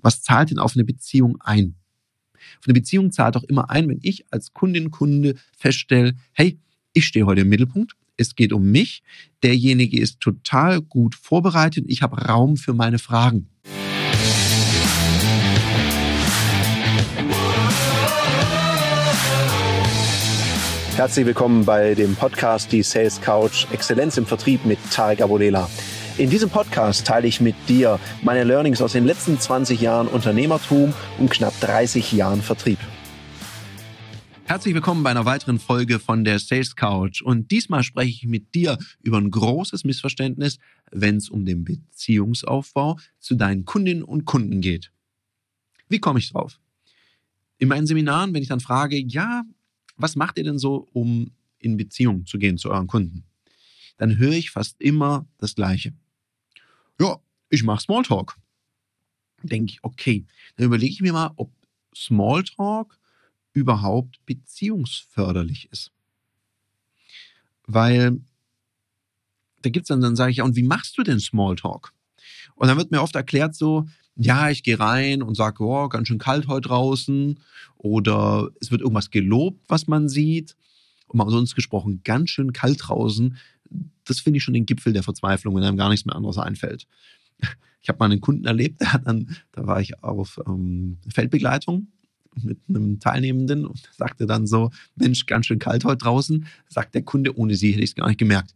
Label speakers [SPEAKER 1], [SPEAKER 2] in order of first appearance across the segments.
[SPEAKER 1] Was zahlt denn auf eine Beziehung ein? Auf eine Beziehung zahlt auch immer ein, wenn ich als Kundin, Kunde feststelle, hey, ich stehe heute im Mittelpunkt, es geht um mich, derjenige ist total gut vorbereitet, ich habe Raum für meine Fragen.
[SPEAKER 2] Herzlich willkommen bei dem Podcast Die Sales Couch Exzellenz im Vertrieb mit Tarek Abodela. In diesem Podcast teile ich mit dir meine Learnings aus den letzten 20 Jahren Unternehmertum und knapp 30 Jahren Vertrieb.
[SPEAKER 1] Herzlich willkommen bei einer weiteren Folge von der Sales Couch. Und diesmal spreche ich mit dir über ein großes Missverständnis, wenn es um den Beziehungsaufbau zu deinen Kundinnen und Kunden geht. Wie komme ich drauf? In meinen Seminaren, wenn ich dann frage, ja, was macht ihr denn so, um in Beziehung zu gehen zu euren Kunden? Dann höre ich fast immer das Gleiche ja, ich mache Smalltalk. Denke ich, okay, dann überlege ich mir mal, ob Smalltalk überhaupt beziehungsförderlich ist. Weil da gibt es dann, dann sage ich ja, und wie machst du denn Smalltalk? Und dann wird mir oft erklärt so, ja, ich gehe rein und sage, oh, ganz schön kalt heute draußen. Oder es wird irgendwas gelobt, was man sieht. Und mal sonst gesprochen, ganz schön kalt draußen das finde ich schon den Gipfel der Verzweiflung, wenn einem gar nichts mehr anderes einfällt. Ich habe mal einen Kunden erlebt, der hat dann, da war ich auf ähm, Feldbegleitung mit einem Teilnehmenden und sagte dann so, Mensch, ganz schön kalt heute draußen, sagt der Kunde, ohne sie hätte ich es gar nicht gemerkt.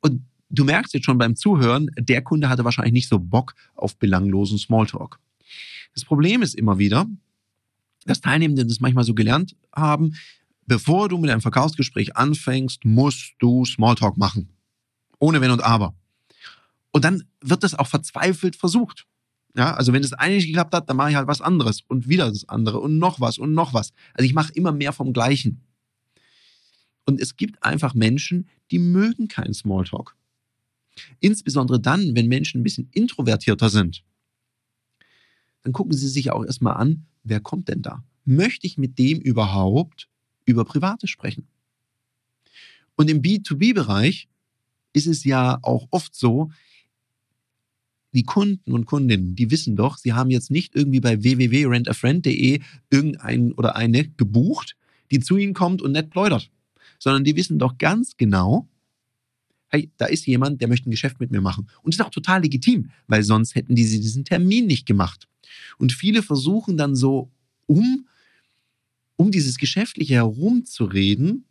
[SPEAKER 1] Und du merkst jetzt schon beim Zuhören, der Kunde hatte wahrscheinlich nicht so Bock auf belanglosen Smalltalk. Das Problem ist immer wieder, dass Teilnehmende das manchmal so gelernt haben, bevor du mit einem Verkaufsgespräch anfängst, musst du Smalltalk machen. Ohne Wenn und Aber. Und dann wird das auch verzweifelt versucht. Ja, also wenn das eine nicht geklappt hat, dann mache ich halt was anderes und wieder das andere und noch was und noch was. Also ich mache immer mehr vom Gleichen. Und es gibt einfach Menschen, die mögen keinen Smalltalk. Insbesondere dann, wenn Menschen ein bisschen introvertierter sind. Dann gucken sie sich auch erstmal an, wer kommt denn da? Möchte ich mit dem überhaupt über Private sprechen. Und im B2B-Bereich ist es ja auch oft so, die Kunden und Kundinnen, die wissen doch, sie haben jetzt nicht irgendwie bei www.rentafriend.de irgendeinen oder eine gebucht, die zu ihnen kommt und nett pläudert, sondern die wissen doch ganz genau, hey, da ist jemand, der möchte ein Geschäft mit mir machen. Und das ist auch total legitim, weil sonst hätten die diesen Termin nicht gemacht. Und viele versuchen dann so, um um dieses Geschäftliche herumzureden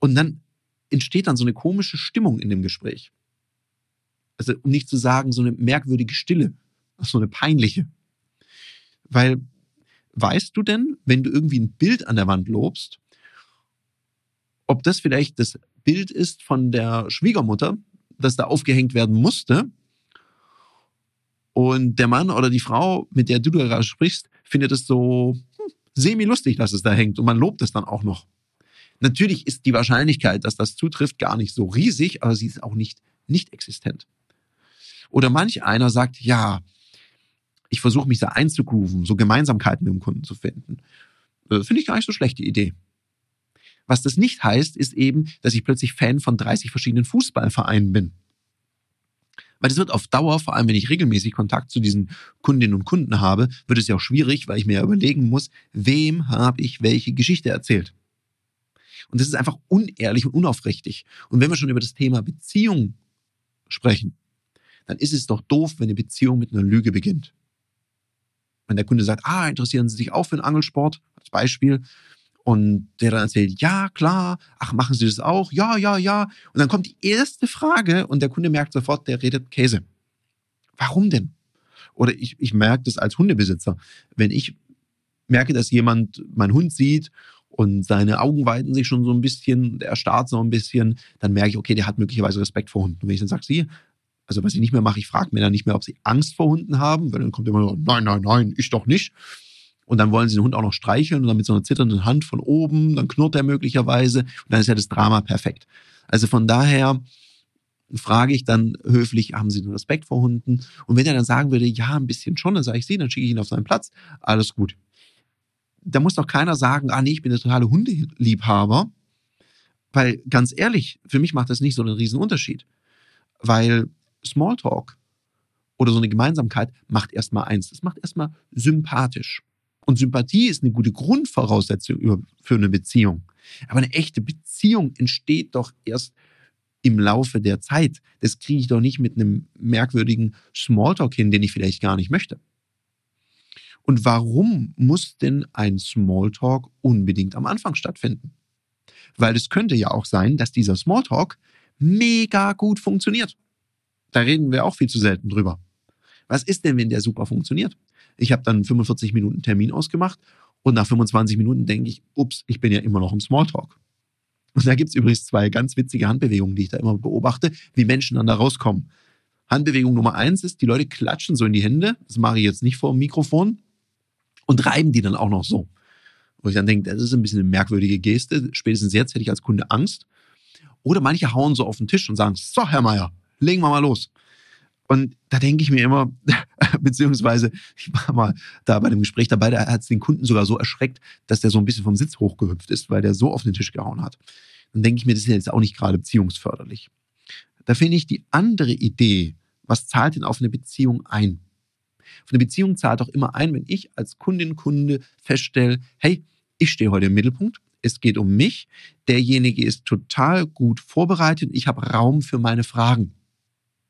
[SPEAKER 1] und dann entsteht dann so eine komische Stimmung in dem Gespräch. Also um nicht zu sagen, so eine merkwürdige Stille, so eine peinliche. Weil weißt du denn, wenn du irgendwie ein Bild an der Wand lobst, ob das vielleicht das Bild ist von der Schwiegermutter, das da aufgehängt werden musste, und der Mann oder die Frau, mit der du gerade sprichst, findet es so semi-lustig, dass es da hängt und man lobt es dann auch noch. Natürlich ist die Wahrscheinlichkeit, dass das zutrifft, gar nicht so riesig, aber sie ist auch nicht nicht existent. Oder manch einer sagt, ja, ich versuche mich da einzugrooven, so Gemeinsamkeiten mit dem Kunden zu finden. Äh, finde ich gar nicht so schlechte Idee. Was das nicht heißt, ist eben, dass ich plötzlich Fan von 30 verschiedenen Fußballvereinen bin. Weil es wird auf Dauer, vor allem wenn ich regelmäßig Kontakt zu diesen Kundinnen und Kunden habe, wird es ja auch schwierig, weil ich mir ja überlegen muss, wem habe ich welche Geschichte erzählt. Und das ist einfach unehrlich und unaufrichtig. Und wenn wir schon über das Thema Beziehung sprechen, dann ist es doch doof, wenn eine Beziehung mit einer Lüge beginnt. Wenn der Kunde sagt, ah, interessieren Sie sich auch für den Angelsport, als Beispiel, und der dann erzählt, ja, klar, ach, machen Sie das auch? Ja, ja, ja. Und dann kommt die erste Frage und der Kunde merkt sofort, der redet Käse. Warum denn? Oder ich, ich merke das als Hundebesitzer. Wenn ich merke, dass jemand meinen Hund sieht und seine Augen weiten sich schon so ein bisschen, er starrt so ein bisschen, dann merke ich, okay, der hat möglicherweise Respekt vor Hunden. Und wenn ich dann sage, sie, also was ich nicht mehr mache, ich frage mir dann nicht mehr, ob sie Angst vor Hunden haben, weil dann kommt immer so, nein, nein, nein, ich doch nicht. Und dann wollen sie den Hund auch noch streicheln und dann mit so einer zitternden Hand von oben, dann knurrt er möglicherweise und dann ist ja das Drama perfekt. Also von daher frage ich dann höflich, haben Sie den Respekt vor Hunden? Und wenn er dann sagen würde, ja, ein bisschen schon, dann sage ich sie, dann schicke ich ihn auf seinen Platz, alles gut. Da muss doch keiner sagen, ah nee, ich bin der totale Hundeliebhaber, weil ganz ehrlich, für mich macht das nicht so einen riesen Unterschied, weil Smalltalk oder so eine Gemeinsamkeit macht erstmal eins. Das macht erstmal sympathisch. Und Sympathie ist eine gute Grundvoraussetzung für eine Beziehung. Aber eine echte Beziehung entsteht doch erst im Laufe der Zeit. Das kriege ich doch nicht mit einem merkwürdigen Smalltalk hin, den ich vielleicht gar nicht möchte. Und warum muss denn ein Smalltalk unbedingt am Anfang stattfinden? Weil es könnte ja auch sein, dass dieser Smalltalk mega gut funktioniert. Da reden wir auch viel zu selten drüber. Was ist denn, wenn der super funktioniert? Ich habe dann 45 Minuten Termin ausgemacht und nach 25 Minuten denke ich, ups, ich bin ja immer noch im Smalltalk. Und da gibt es übrigens zwei ganz witzige Handbewegungen, die ich da immer beobachte, wie Menschen dann da rauskommen. Handbewegung Nummer eins ist, die Leute klatschen so in die Hände. Das mache ich jetzt nicht vor dem Mikrofon und reiben die dann auch noch so. Wo ich dann denke, das ist ein bisschen eine merkwürdige Geste. Spätestens jetzt hätte ich als Kunde Angst. Oder manche hauen so auf den Tisch und sagen, so, Herr Meier, legen wir mal los. Und da denke ich mir immer, beziehungsweise ich war mal da bei dem Gespräch dabei, da hat es den Kunden sogar so erschreckt, dass der so ein bisschen vom Sitz hochgehüpft ist, weil der so auf den Tisch gehauen hat. Dann denke ich mir, das ist jetzt auch nicht gerade beziehungsförderlich. Da finde ich die andere Idee, was zahlt denn auf eine Beziehung ein? Für eine Beziehung zahlt auch immer ein, wenn ich als Kundin, Kunde feststelle, hey, ich stehe heute im Mittelpunkt, es geht um mich, derjenige ist total gut vorbereitet, ich habe Raum für meine Fragen.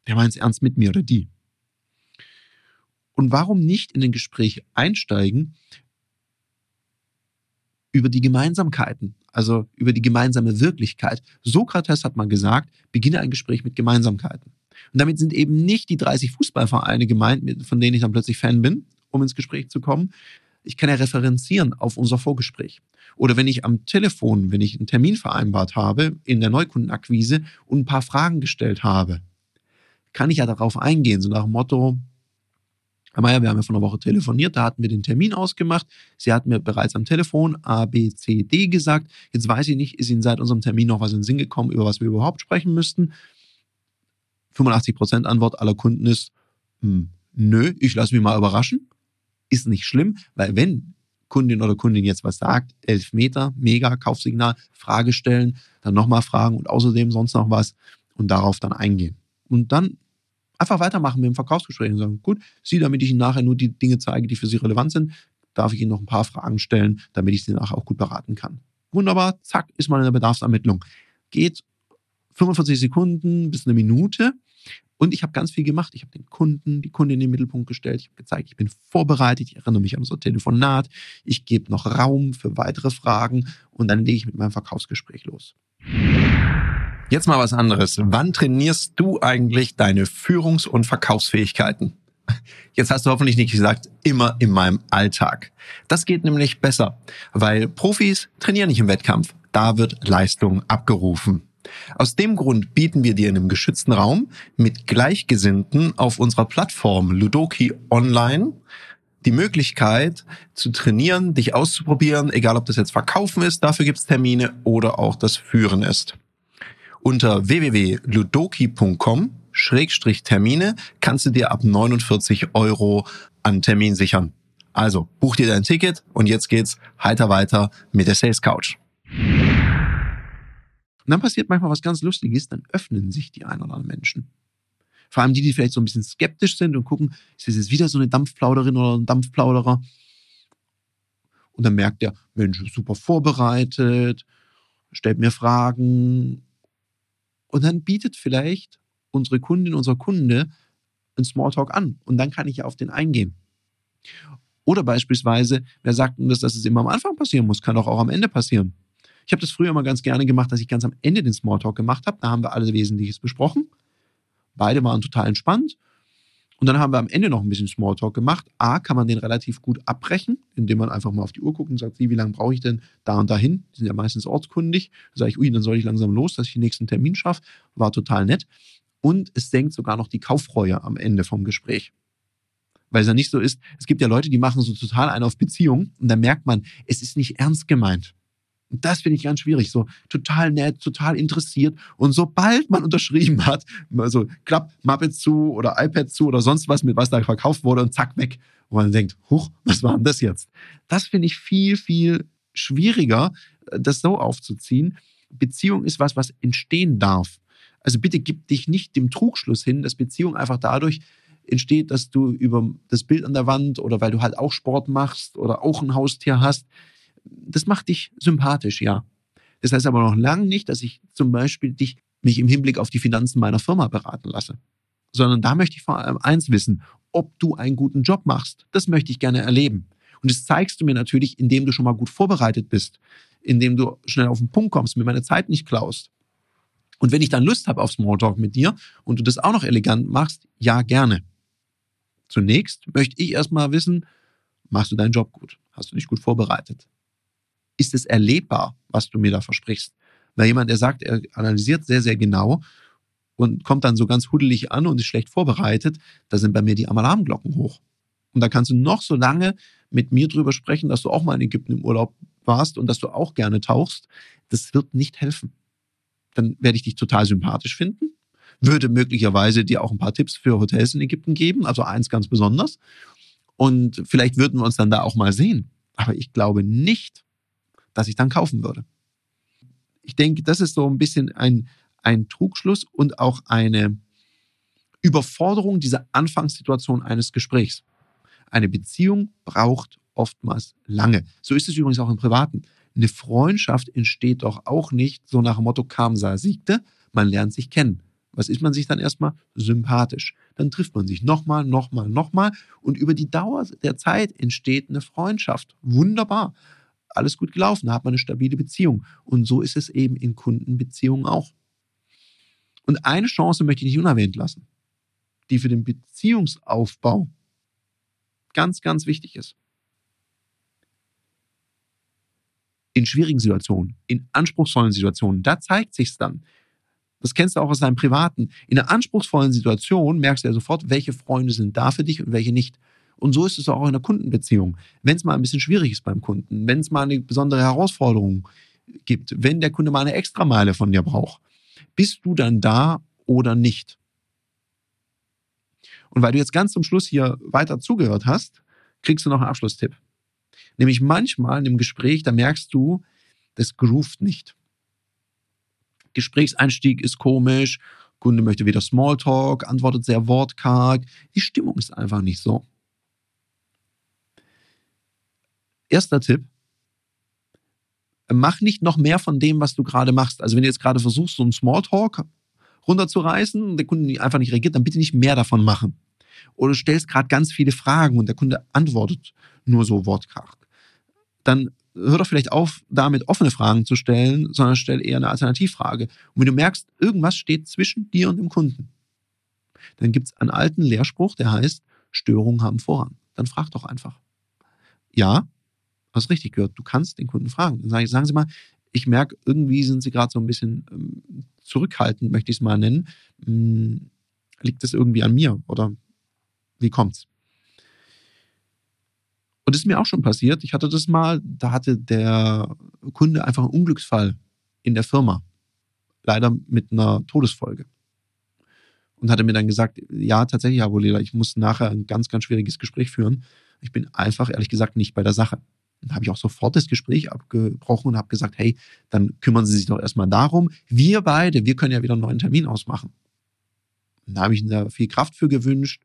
[SPEAKER 1] Der meint es ernst mit mir oder die. Und warum nicht in ein Gespräch einsteigen über die Gemeinsamkeiten, also über die gemeinsame Wirklichkeit? Sokrates hat mal gesagt, beginne ein Gespräch mit Gemeinsamkeiten. Und damit sind eben nicht die 30 Fußballvereine gemeint, von denen ich dann plötzlich Fan bin, um ins Gespräch zu kommen. Ich kann ja referenzieren auf unser Vorgespräch. Oder wenn ich am Telefon, wenn ich einen Termin vereinbart habe in der Neukundenakquise und ein paar Fragen gestellt habe, kann ich ja darauf eingehen, so nach dem Motto, Herr Mayer, wir haben ja vor einer Woche telefoniert, da hatten wir den Termin ausgemacht. Sie hatten mir bereits am Telefon A, B, C, D gesagt. Jetzt weiß ich nicht, ist Ihnen seit unserem Termin noch was in den Sinn gekommen, über was wir überhaupt sprechen müssten? 85% Antwort aller Kunden ist, hm, nö, ich lasse mich mal überraschen. Ist nicht schlimm, weil wenn Kundin oder Kundin jetzt was sagt, elf Meter, mega, Kaufsignal, Frage stellen, dann nochmal fragen und außerdem sonst noch was und darauf dann eingehen. Und dann einfach weitermachen mit dem Verkaufsgespräch und sagen, gut, Sie, damit ich Ihnen nachher nur die Dinge zeige, die für Sie relevant sind, darf ich Ihnen noch ein paar Fragen stellen, damit ich Sie nachher auch gut beraten kann. Wunderbar, zack, ist man in der Bedarfsermittlung. Geht 45 Sekunden bis eine Minute und ich habe ganz viel gemacht. Ich habe den Kunden, die Kundin in den Mittelpunkt gestellt. Ich habe gezeigt, ich bin vorbereitet. Ich erinnere mich an unser Telefonat. Ich gebe noch Raum für weitere Fragen und dann lege ich mit meinem Verkaufsgespräch los.
[SPEAKER 2] Jetzt mal was anderes. Wann trainierst du eigentlich deine Führungs- und Verkaufsfähigkeiten? Jetzt hast du hoffentlich nicht gesagt, immer in meinem Alltag. Das geht nämlich besser, weil Profis trainieren nicht im Wettkampf. Da wird Leistung abgerufen. Aus dem Grund bieten wir dir in einem geschützten Raum mit Gleichgesinnten auf unserer Plattform Ludoki Online die Möglichkeit zu trainieren, dich auszuprobieren, egal ob das jetzt Verkaufen ist, dafür gibt es Termine oder auch das Führen ist. Unter www.ludoki.com Schrägstrich Termine kannst du dir ab 49 Euro an Termin sichern. Also buch dir dein Ticket und jetzt geht's heiter weiter mit der Sales Couch.
[SPEAKER 1] Und dann passiert manchmal was ganz Lustiges, dann öffnen sich die ein oder anderen Menschen. Vor allem die, die vielleicht so ein bisschen skeptisch sind und gucken, ist das jetzt wieder so eine Dampfplauderin oder ein Dampfplauderer? Und dann merkt der, Mensch, super vorbereitet, stellt mir Fragen. Und dann bietet vielleicht unsere Kundin, unser Kunde einen Smalltalk an. Und dann kann ich ja auf den eingehen. Oder beispielsweise, wer sagt, dass das immer am Anfang passieren muss, kann doch auch am Ende passieren. Ich habe das früher immer ganz gerne gemacht, dass ich ganz am Ende den Smalltalk gemacht habe. Da haben wir alles Wesentliches besprochen. Beide waren total entspannt. Und dann haben wir am Ende noch ein bisschen Smalltalk gemacht. A, kann man den relativ gut abbrechen, indem man einfach mal auf die Uhr guckt und sagt, wie, lange brauche ich denn da und dahin? Die sind ja meistens ortskundig. Da sage ich, ui, dann soll ich langsam los, dass ich den nächsten Termin schaffe. War total nett. Und es senkt sogar noch die Kaufreue am Ende vom Gespräch. Weil es ja nicht so ist, es gibt ja Leute, die machen so total einen auf Beziehung und dann merkt man, es ist nicht ernst gemeint. Das finde ich ganz schwierig. So total nett, total interessiert. Und sobald man unterschrieben hat, also klappt Muppet zu oder iPad zu oder sonst was, mit was da verkauft wurde und zack, weg. Und man denkt, huch, was war denn das jetzt? Das finde ich viel, viel schwieriger, das so aufzuziehen. Beziehung ist was, was entstehen darf. Also bitte gib dich nicht dem Trugschluss hin, dass Beziehung einfach dadurch entsteht, dass du über das Bild an der Wand oder weil du halt auch Sport machst oder auch ein Haustier hast. Das macht dich sympathisch, ja. Das heißt aber noch lange nicht, dass ich zum Beispiel dich mich im Hinblick auf die Finanzen meiner Firma beraten lasse. Sondern da möchte ich vor allem eins wissen, ob du einen guten Job machst. Das möchte ich gerne erleben. Und das zeigst du mir natürlich, indem du schon mal gut vorbereitet bist, indem du schnell auf den Punkt kommst, mir meine Zeit nicht klaust. Und wenn ich dann Lust habe auf Smalltalk mit dir und du das auch noch elegant machst, ja, gerne. Zunächst möchte ich erstmal wissen, machst du deinen Job gut? Hast du dich gut vorbereitet? Ist es erlebbar, was du mir da versprichst? Weil jemand, der sagt, er analysiert sehr, sehr genau und kommt dann so ganz huddelig an und ist schlecht vorbereitet, da sind bei mir die Alarmglocken hoch. Und da kannst du noch so lange mit mir drüber sprechen, dass du auch mal in Ägypten im Urlaub warst und dass du auch gerne tauchst. Das wird nicht helfen. Dann werde ich dich total sympathisch finden, würde möglicherweise dir auch ein paar Tipps für Hotels in Ägypten geben, also eins ganz besonders. Und vielleicht würden wir uns dann da auch mal sehen. Aber ich glaube nicht, dass ich dann kaufen würde. Ich denke, das ist so ein bisschen ein, ein Trugschluss und auch eine Überforderung dieser Anfangssituation eines Gesprächs. Eine Beziehung braucht oftmals lange. So ist es übrigens auch im Privaten. Eine Freundschaft entsteht doch auch nicht so nach dem Motto kam, sah, siegte. Man lernt sich kennen. Was ist man sich dann erstmal? Sympathisch. Dann trifft man sich nochmal, nochmal, nochmal und über die Dauer der Zeit entsteht eine Freundschaft. Wunderbar. Alles gut gelaufen, da hat man eine stabile Beziehung. Und so ist es eben in Kundenbeziehungen auch. Und eine Chance möchte ich nicht unerwähnt lassen, die für den Beziehungsaufbau ganz, ganz wichtig ist. In schwierigen Situationen, in anspruchsvollen Situationen, da zeigt sich's dann. Das kennst du auch aus deinem Privaten. In einer anspruchsvollen Situation merkst du ja sofort, welche Freunde sind da für dich und welche nicht. Und so ist es auch in einer Kundenbeziehung. Wenn es mal ein bisschen schwierig ist beim Kunden, wenn es mal eine besondere Herausforderung gibt, wenn der Kunde mal eine Extrameile von dir braucht, bist du dann da oder nicht? Und weil du jetzt ganz zum Schluss hier weiter zugehört hast, kriegst du noch einen Abschlusstipp. Nämlich manchmal in einem Gespräch, da merkst du, das groovt nicht. Gesprächseinstieg ist komisch, Kunde möchte wieder Smalltalk, antwortet sehr wortkarg, die Stimmung ist einfach nicht so. Erster Tipp, mach nicht noch mehr von dem, was du gerade machst. Also wenn du jetzt gerade versuchst, so einen Smalltalk runterzureißen und der Kunde einfach nicht reagiert, dann bitte nicht mehr davon machen. Oder du stellst gerade ganz viele Fragen und der Kunde antwortet nur so wortkarg. Dann hör doch vielleicht auf, damit offene Fragen zu stellen, sondern stell eher eine Alternativfrage. Und wenn du merkst, irgendwas steht zwischen dir und dem Kunden, dann gibt es einen alten Lehrspruch, der heißt, Störungen haben Vorrang. Dann frag doch einfach. Ja, hast richtig gehört, du kannst den Kunden fragen. Dann sage ich, sagen Sie mal, ich merke, irgendwie sind Sie gerade so ein bisschen ähm, zurückhaltend, möchte ich es mal nennen. Hm, liegt das irgendwie an mir oder wie kommt's? Und das ist mir auch schon passiert. Ich hatte das mal, da hatte der Kunde einfach einen Unglücksfall in der Firma. Leider mit einer Todesfolge. Und hatte mir dann gesagt, ja, tatsächlich, Herr Boleda, ich muss nachher ein ganz, ganz schwieriges Gespräch führen. Ich bin einfach, ehrlich gesagt, nicht bei der Sache. Dann habe ich auch sofort das Gespräch abgebrochen und habe gesagt, hey, dann kümmern Sie sich doch erstmal darum. Wir beide, wir können ja wieder einen neuen Termin ausmachen. Da habe ich da viel Kraft für gewünscht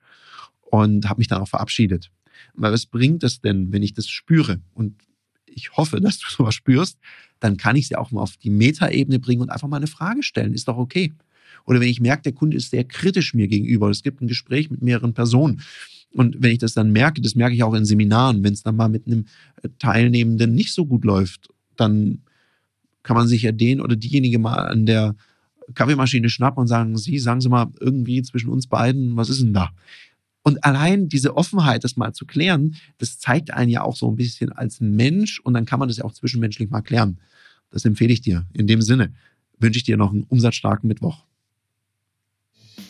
[SPEAKER 1] und habe mich dann auch verabschiedet. Weil was bringt es denn, wenn ich das spüre? Und ich hoffe, dass du sowas spürst, dann kann ich sie auch mal auf die Metaebene bringen und einfach mal eine Frage stellen. Ist doch okay. Oder wenn ich merke, der Kunde ist sehr kritisch mir gegenüber, es gibt ein Gespräch mit mehreren Personen. Und wenn ich das dann merke, das merke ich auch in Seminaren, wenn es dann mal mit einem Teilnehmenden nicht so gut läuft, dann kann man sich ja den oder diejenige mal an der Kaffeemaschine schnappen und sagen, Sie, sagen Sie mal irgendwie zwischen uns beiden, was ist denn da? Und allein diese Offenheit, das mal zu klären, das zeigt einen ja auch so ein bisschen als Mensch und dann kann man das ja auch zwischenmenschlich mal klären. Das empfehle ich dir. In dem Sinne wünsche ich dir noch einen umsatzstarken Mittwoch.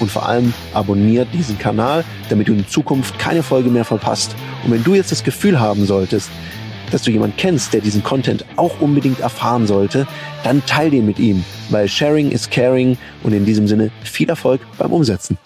[SPEAKER 2] und vor allem abonniert diesen Kanal, damit du in Zukunft keine Folge mehr verpasst. Und wenn du jetzt das Gefühl haben solltest, dass du jemanden kennst, der diesen Content auch unbedingt erfahren sollte, dann teil den mit ihm, weil Sharing is Caring und in diesem Sinne viel Erfolg beim Umsetzen.